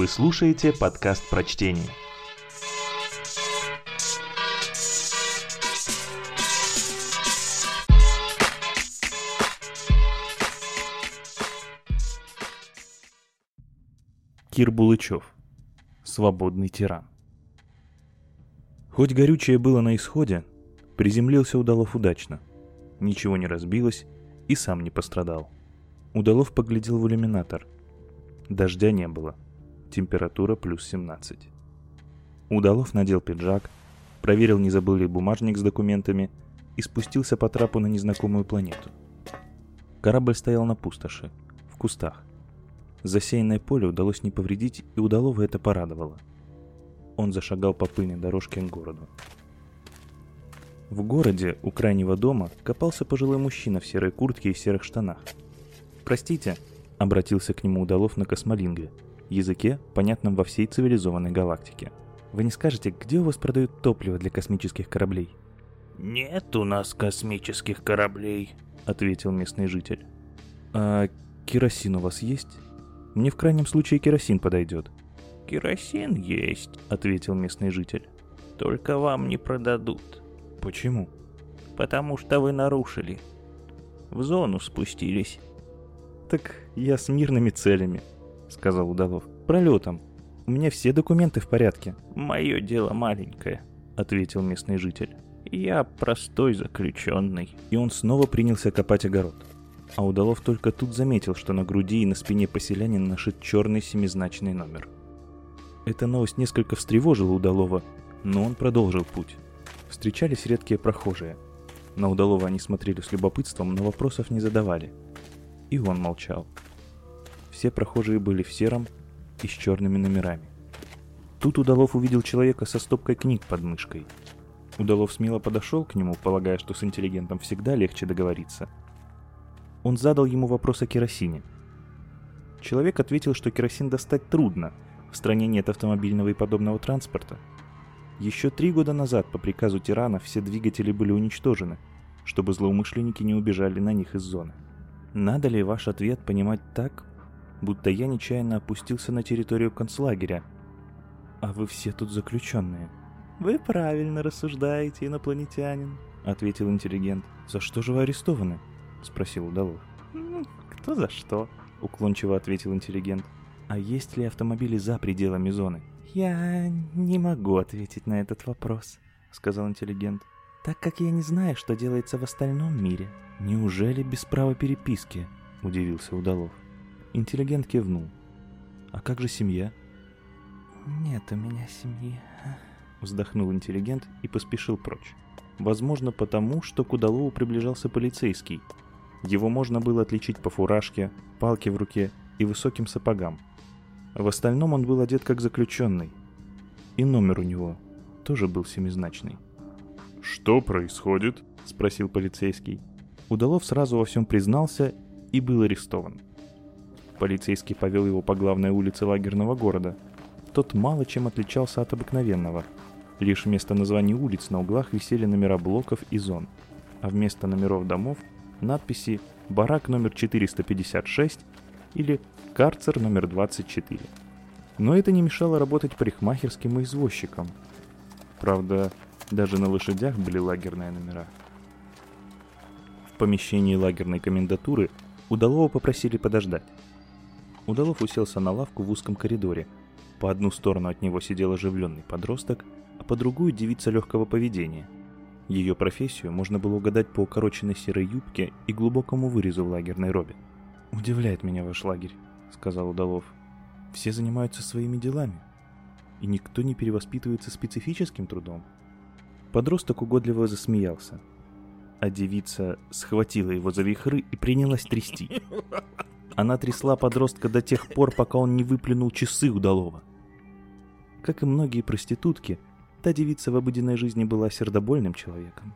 Вы слушаете подкаст прочтения. Кир Булычев. Свободный тиран. Хоть горючее было на исходе, приземлился Удалов удачно. Ничего не разбилось и сам не пострадал. Удалов поглядел в иллюминатор. Дождя не было. Температура плюс 17. Удалов надел пиджак, проверил, не забыл ли бумажник с документами и спустился по трапу на незнакомую планету. Корабль стоял на пустоши, в кустах. Засеянное поле удалось не повредить, и Удалова это порадовало. Он зашагал по пыльной дорожке к городу. В городе, у крайнего дома, копался пожилой мужчина в серой куртке и серых штанах. «Простите», — обратился к нему Удалов на космолинге, языке, понятном во всей цивилизованной галактике. «Вы не скажете, где у вас продают топливо для космических кораблей?» «Нет у нас космических кораблей», — ответил местный житель. «А керосин у вас есть?» Мне в крайнем случае керосин подойдет. «Керосин есть», — ответил местный житель. «Только вам не продадут». «Почему?» «Потому что вы нарушили. В зону спустились». «Так я с мирными целями», — сказал Удалов. «Пролетом. У меня все документы в порядке». «Мое дело маленькое», — ответил местный житель. «Я простой заключенный». И он снова принялся копать огород а Удалов только тут заметил, что на груди и на спине поселянина нашит черный семизначный номер. Эта новость несколько встревожила Удалова, но он продолжил путь. Встречались редкие прохожие. На Удалова они смотрели с любопытством, но вопросов не задавали. И он молчал. Все прохожие были в сером и с черными номерами. Тут Удалов увидел человека со стопкой книг под мышкой. Удалов смело подошел к нему, полагая, что с интеллигентом всегда легче договориться – он задал ему вопрос о керосине. Человек ответил, что керосин достать трудно, в стране нет автомобильного и подобного транспорта. Еще три года назад по приказу тирана все двигатели были уничтожены, чтобы злоумышленники не убежали на них из зоны. Надо ли ваш ответ понимать так, будто я нечаянно опустился на территорию концлагеря, а вы все тут заключенные? Вы правильно рассуждаете, инопланетянин, ответил интеллигент. За что же вы арестованы? — спросил Удалов. «Кто за что?» — уклончиво ответил интеллигент. «А есть ли автомобили за пределами зоны?» «Я не могу ответить на этот вопрос», — сказал интеллигент, «так как я не знаю, что делается в остальном мире». «Неужели без права переписки?» — удивился Удалов. Интеллигент кивнул. «А как же семья?» «Нет у меня семьи», — вздохнул интеллигент и поспешил прочь. Возможно, потому, что к Удалову приближался полицейский — его можно было отличить по фуражке, палке в руке и высоким сапогам. В остальном он был одет как заключенный. И номер у него тоже был семизначный. «Что происходит?» – спросил полицейский. Удалов сразу во всем признался и был арестован. Полицейский повел его по главной улице лагерного города. Тот мало чем отличался от обыкновенного. Лишь вместо названий улиц на углах висели номера блоков и зон, а вместо номеров домов надписи «Барак номер 456» или «Карцер номер 24». Но это не мешало работать парикмахерским и извозчикам. Правда, даже на лошадях были лагерные номера. В помещении лагерной комендатуры Удалова попросили подождать. Удалов уселся на лавку в узком коридоре. По одну сторону от него сидел оживленный подросток, а по другую девица легкого поведения – ее профессию можно было угадать по укороченной серой юбке и глубокому вырезу в лагерной робе. «Удивляет меня ваш лагерь», — сказал Удалов. «Все занимаются своими делами, и никто не перевоспитывается специфическим трудом». Подросток угодливо засмеялся, а девица схватила его за вихры и принялась трясти. Она трясла подростка до тех пор, пока он не выплюнул часы Удалова. Как и многие проститутки — Та девица в обыденной жизни была сердобольным человеком.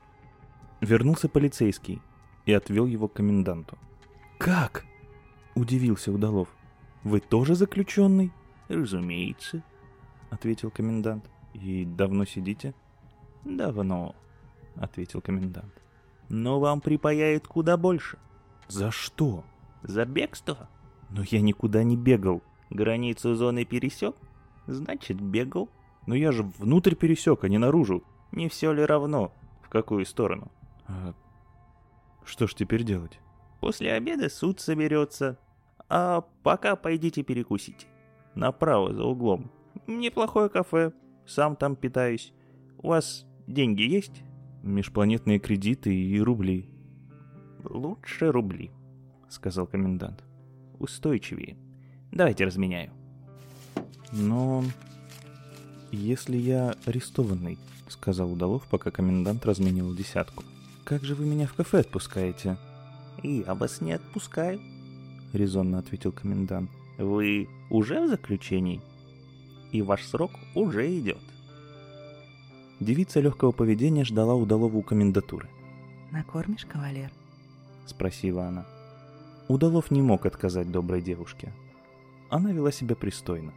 Вернулся полицейский и отвел его к коменданту. «Как?» – удивился Удалов. «Вы тоже заключенный?» «Разумеется», – ответил комендант. «И давно сидите?» «Давно», — ответил комендант. «Но вам припаяют куда больше». «За что?» «За бегство». «Но я никуда не бегал». Границу зоны пересек? Значит, бегал. Но я же внутрь пересек, а не наружу. Не все ли равно? В какую сторону? А что ж теперь делать? После обеда суд соберется. А пока пойдите перекусите. Направо, за углом. Неплохое кафе. Сам там питаюсь. У вас деньги есть? Межпланетные кредиты и рубли. Лучше рубли, сказал комендант. Устойчивее. Давайте разменяю. Но если я арестованный, сказал Удалов, пока комендант разменивал десятку. Как же вы меня в кафе отпускаете? Я вас не отпускаю, резонно ответил комендант. Вы уже в заключении? И ваш срок уже идет. Девица легкого поведения ждала Удалова у комендатуры. «Накормишь, кавалер?» — спросила она. Удалов не мог отказать доброй девушке. Она вела себя пристойно.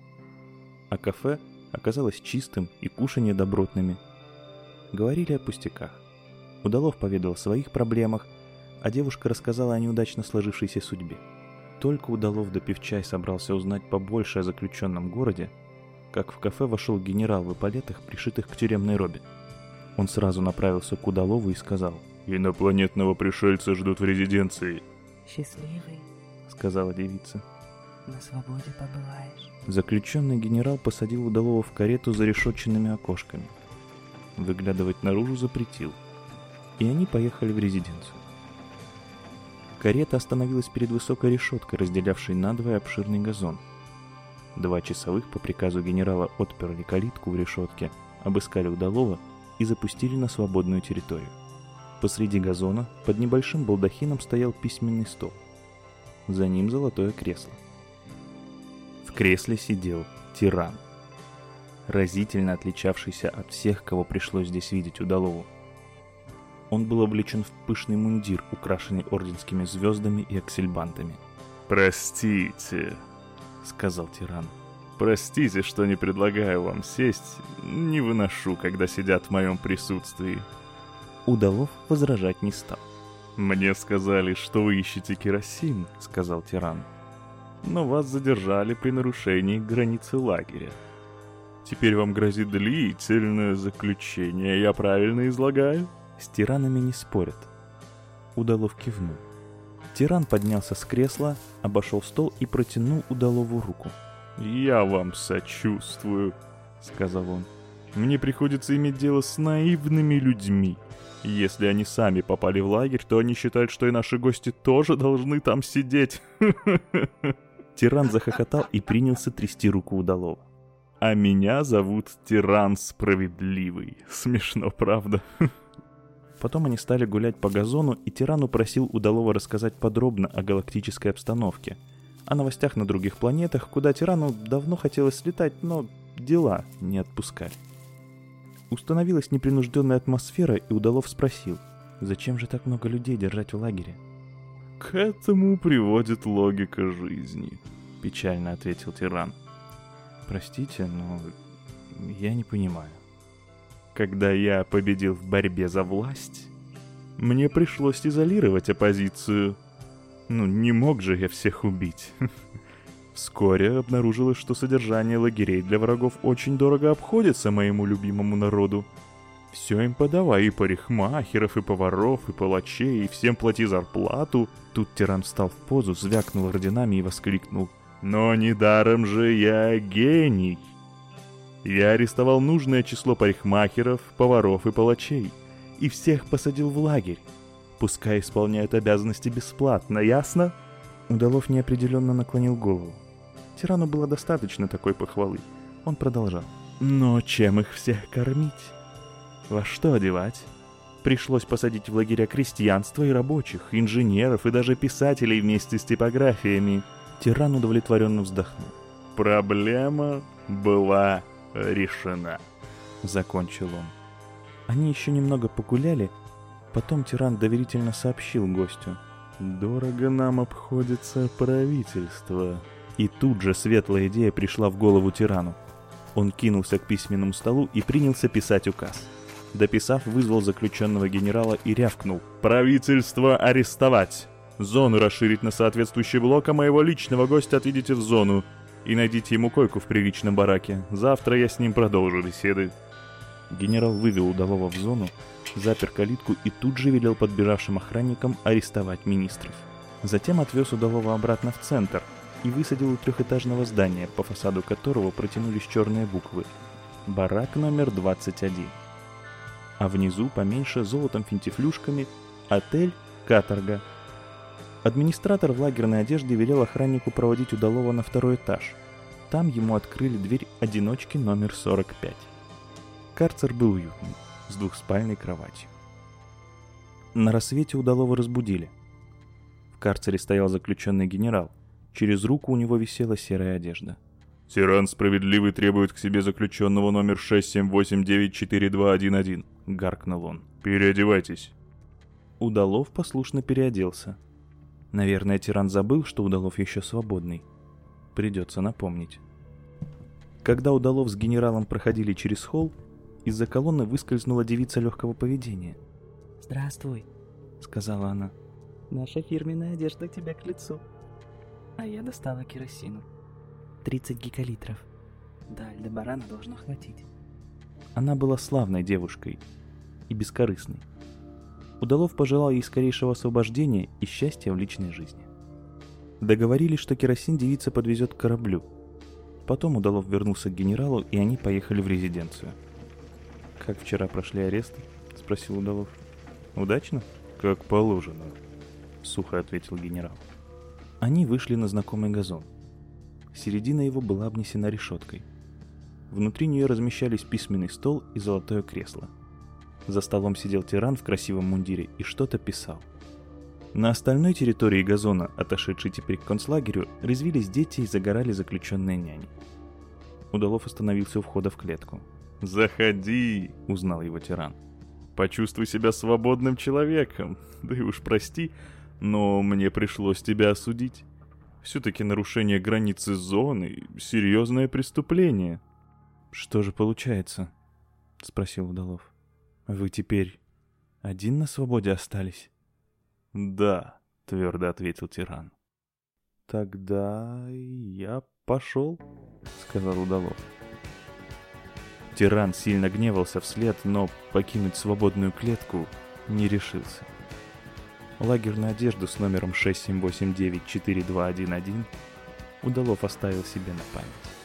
А кафе оказалось чистым и кушанье добротными. Говорили о пустяках. Удалов поведал о своих проблемах, а девушка рассказала о неудачно сложившейся судьбе. Только Удалов допив чай собрался узнать побольше о заключенном городе, как в кафе вошел генерал в эполетах, пришитых к тюремной робе. Он сразу направился к Удалову и сказал, «Инопланетного пришельца ждут в резиденции». «Счастливый», — сказала девица. «На свободе побываешь». Заключенный генерал посадил Удалова в карету за решетченными окошками. Выглядывать наружу запретил. И они поехали в резиденцию. Карета остановилась перед высокой решеткой, разделявшей надвое обширный газон. Два часовых по приказу генерала отперли калитку в решетке, обыскали удалого и запустили на свободную территорию. Посреди газона под небольшим балдахином стоял письменный стол. За ним золотое кресло. В кресле сидел тиран, разительно отличавшийся от всех, кого пришлось здесь видеть удалову. Он был облечен в пышный мундир, украшенный орденскими звездами и аксельбантами. «Простите», — сказал тиран. «Простите, что не предлагаю вам сесть. Не выношу, когда сидят в моем присутствии». Удалов возражать не стал. «Мне сказали, что вы ищете керосин», — сказал тиран. «Но вас задержали при нарушении границы лагеря. Теперь вам грозит длительное заключение, я правильно излагаю?» С тиранами не спорят. Удалов кивнул. Тиран поднялся с кресла, обошел стол и протянул Удалову руку. «Я вам сочувствую», — сказал он. «Мне приходится иметь дело с наивными людьми. Если они сами попали в лагерь, то они считают, что и наши гости тоже должны там сидеть». Тиран захохотал и принялся трясти руку Удалова. «А меня зовут Тиран Справедливый. Смешно, правда?» Потом они стали гулять по газону, и тиран упросил Удалова рассказать подробно о галактической обстановке, о новостях на других планетах, куда тирану давно хотелось слетать, но дела не отпускали. Установилась непринужденная атмосфера, и Удалов спросил, зачем же так много людей держать в лагере? «К этому приводит логика жизни», — печально ответил тиран. «Простите, но я не понимаю». Когда я победил в борьбе за власть, мне пришлось изолировать оппозицию. Ну, не мог же я всех убить. Вскоре обнаружилось, что содержание лагерей для врагов очень дорого обходится моему любимому народу. Все им подавай, и парикмахеров, и поваров, и палачей, и всем плати зарплату. Тут тиран встал в позу, звякнул орденами и воскликнул. Но недаром же я гений. Я арестовал нужное число парикмахеров, поваров и палачей. И всех посадил в лагерь. Пускай исполняют обязанности бесплатно, ясно? Удалов неопределенно наклонил голову. Тирану было достаточно такой похвалы. Он продолжал. Но чем их всех кормить? Во что одевать? Пришлось посадить в лагеря крестьянства и рабочих, инженеров и даже писателей вместе с типографиями. Тиран удовлетворенно вздохнул. Проблема была решена», — закончил он. Они еще немного погуляли, потом тиран доверительно сообщил гостю. «Дорого нам обходится правительство». И тут же светлая идея пришла в голову тирану. Он кинулся к письменному столу и принялся писать указ. Дописав, вызвал заключенного генерала и рявкнул. «Правительство арестовать! Зону расширить на соответствующий блок, а моего личного гостя отведите в зону. И найдите ему койку в приличном бараке. Завтра я с ним продолжу беседы. Генерал вывел удалого в зону, запер калитку и тут же велел подбежавшим охранникам арестовать министров. Затем отвез удалого обратно в центр и высадил у трехэтажного здания, по фасаду которого протянулись черные буквы «Барак номер 21». А внизу, поменьше, золотом финтифлюшками, «Отель Каторга». Администратор в лагерной одежде велел охраннику проводить удалого на второй этаж. Там ему открыли дверь одиночки номер 45. Карцер был уютным, с двухспальной кроватью. На рассвете удалого разбудили. В карцере стоял заключенный генерал. Через руку у него висела серая одежда. «Тиран справедливый требует к себе заключенного номер 67894211», — гаркнул он. «Переодевайтесь». Удалов послушно переоделся. Наверное, тиран забыл, что Удалов еще свободный. Придется напомнить. Когда Удалов с генералом проходили через холл, из-за колонны выскользнула девица легкого поведения. Здравствуй. — сказала она. Наша фирменная одежда тебе к лицу. А я достала керосину. 30 гигалитров. Да, для барана должно хватить. Она была славной девушкой и бескорыстной. Удалов пожелал ей скорейшего освобождения и счастья в личной жизни. Договорились, что керосин девица подвезет к кораблю. Потом Удалов вернулся к генералу, и они поехали в резиденцию. «Как вчера прошли аресты?» — спросил Удалов. «Удачно?» «Как положено», — сухо ответил генерал. Они вышли на знакомый газон. Середина его была обнесена решеткой. Внутри нее размещались письменный стол и золотое кресло. За столом сидел тиран в красивом мундире и что-то писал. На остальной территории газона, отошедшей теперь к концлагерю, резвились дети и загорали заключенные няни. Удалов остановился у входа в клетку. «Заходи!» — узнал его тиран. Почувствуй себя свободным человеком. Да и уж прости, но мне пришлось тебя осудить. Все-таки нарушение границы зоны — серьезное преступление. Что же получается? — спросил Удалов. Вы теперь один на свободе остались? Да, твердо ответил тиран. Тогда я пошел, сказал Удалов. Тиран сильно гневался вслед, но покинуть свободную клетку не решился. Лагерную одежду с номером 67894211 Удалов оставил себе на память.